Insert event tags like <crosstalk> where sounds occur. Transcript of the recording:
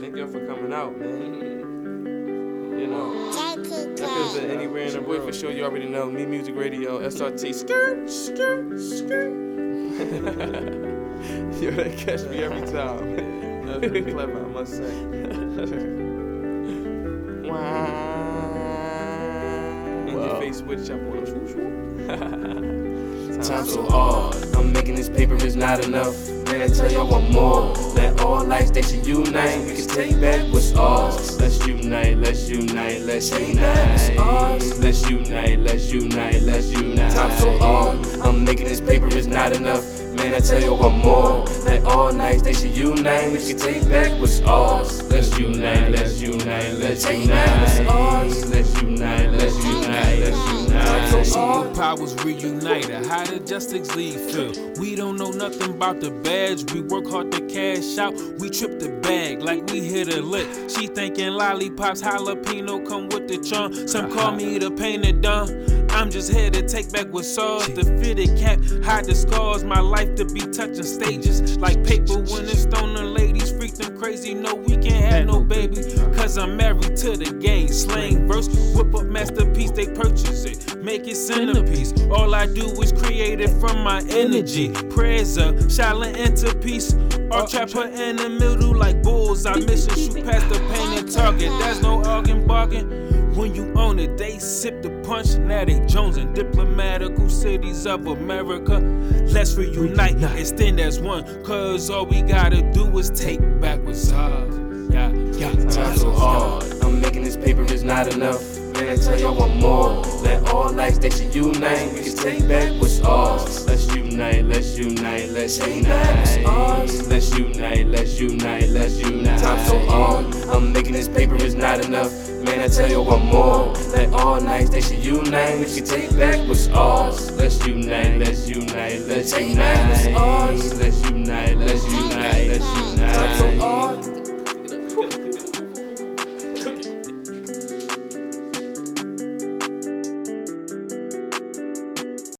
Thank y'all for coming out, man. You know, that could have been anywhere in the world. For sure, you already know me, Music Radio, SRT, skirt, skirt, skirt. <laughs> Yo, they catch me every time. That was really clever, I must say. <laughs> In your face switch up on them. Time so hard. I'm making this paper is not enough. Man, I tell y'all want more. Let all they should unite. We can take back what's ours. Let's unite, let's unite, let's unite. Let's unite, let's unite, let's unite. Time so hard. I'm making this paper is not enough. Man, I tell you one more. Let all nights they should unite. We can take back what's ours. Let's unite, let's unite, let's unite. All powers reunited. How the Justice League feel? We don't know nothing about the badge. We work hard to cash out. We trip the bag like we hit a lick. She thinking lollipops, jalapeno come with the charm. Some call me the painted dumb. I'm just here to take back what's ours. The fitted cap, hide the scars. My life to be touching stages like paper when it's stoner ladies freak them crazy. No, we can't have no baby. Cause I'm married to the game. Slang verse, whip up purchase it. Centerpiece. All I do is create it from my energy. Prayers up, shining into peace. Or uh, trap her in the middle like bulls. I miss her, shoot past the painted target. There's no arguing, bargain. When you own it, they sip the punch. Now they Jones in diplomatical cities of America. Let's reunite, extend as one. Cause all we gotta do is take back what's ours. Yeah, yeah. Time so hard. I'm making this paper is not enough. Man, I tell y'all one more. Let all lights they should unite. We can take back what's ours. Let's unite, let's unite, let's unite. Let's unite, let's unite, let's unite. Time so hard. I'm making this paper is not enough. Man, I tell you one more. Let all nights they should unite. We can take back what's ours. Let's unite, let's unite, let's unite. Let's unite, let's unite, let's unite. So hard.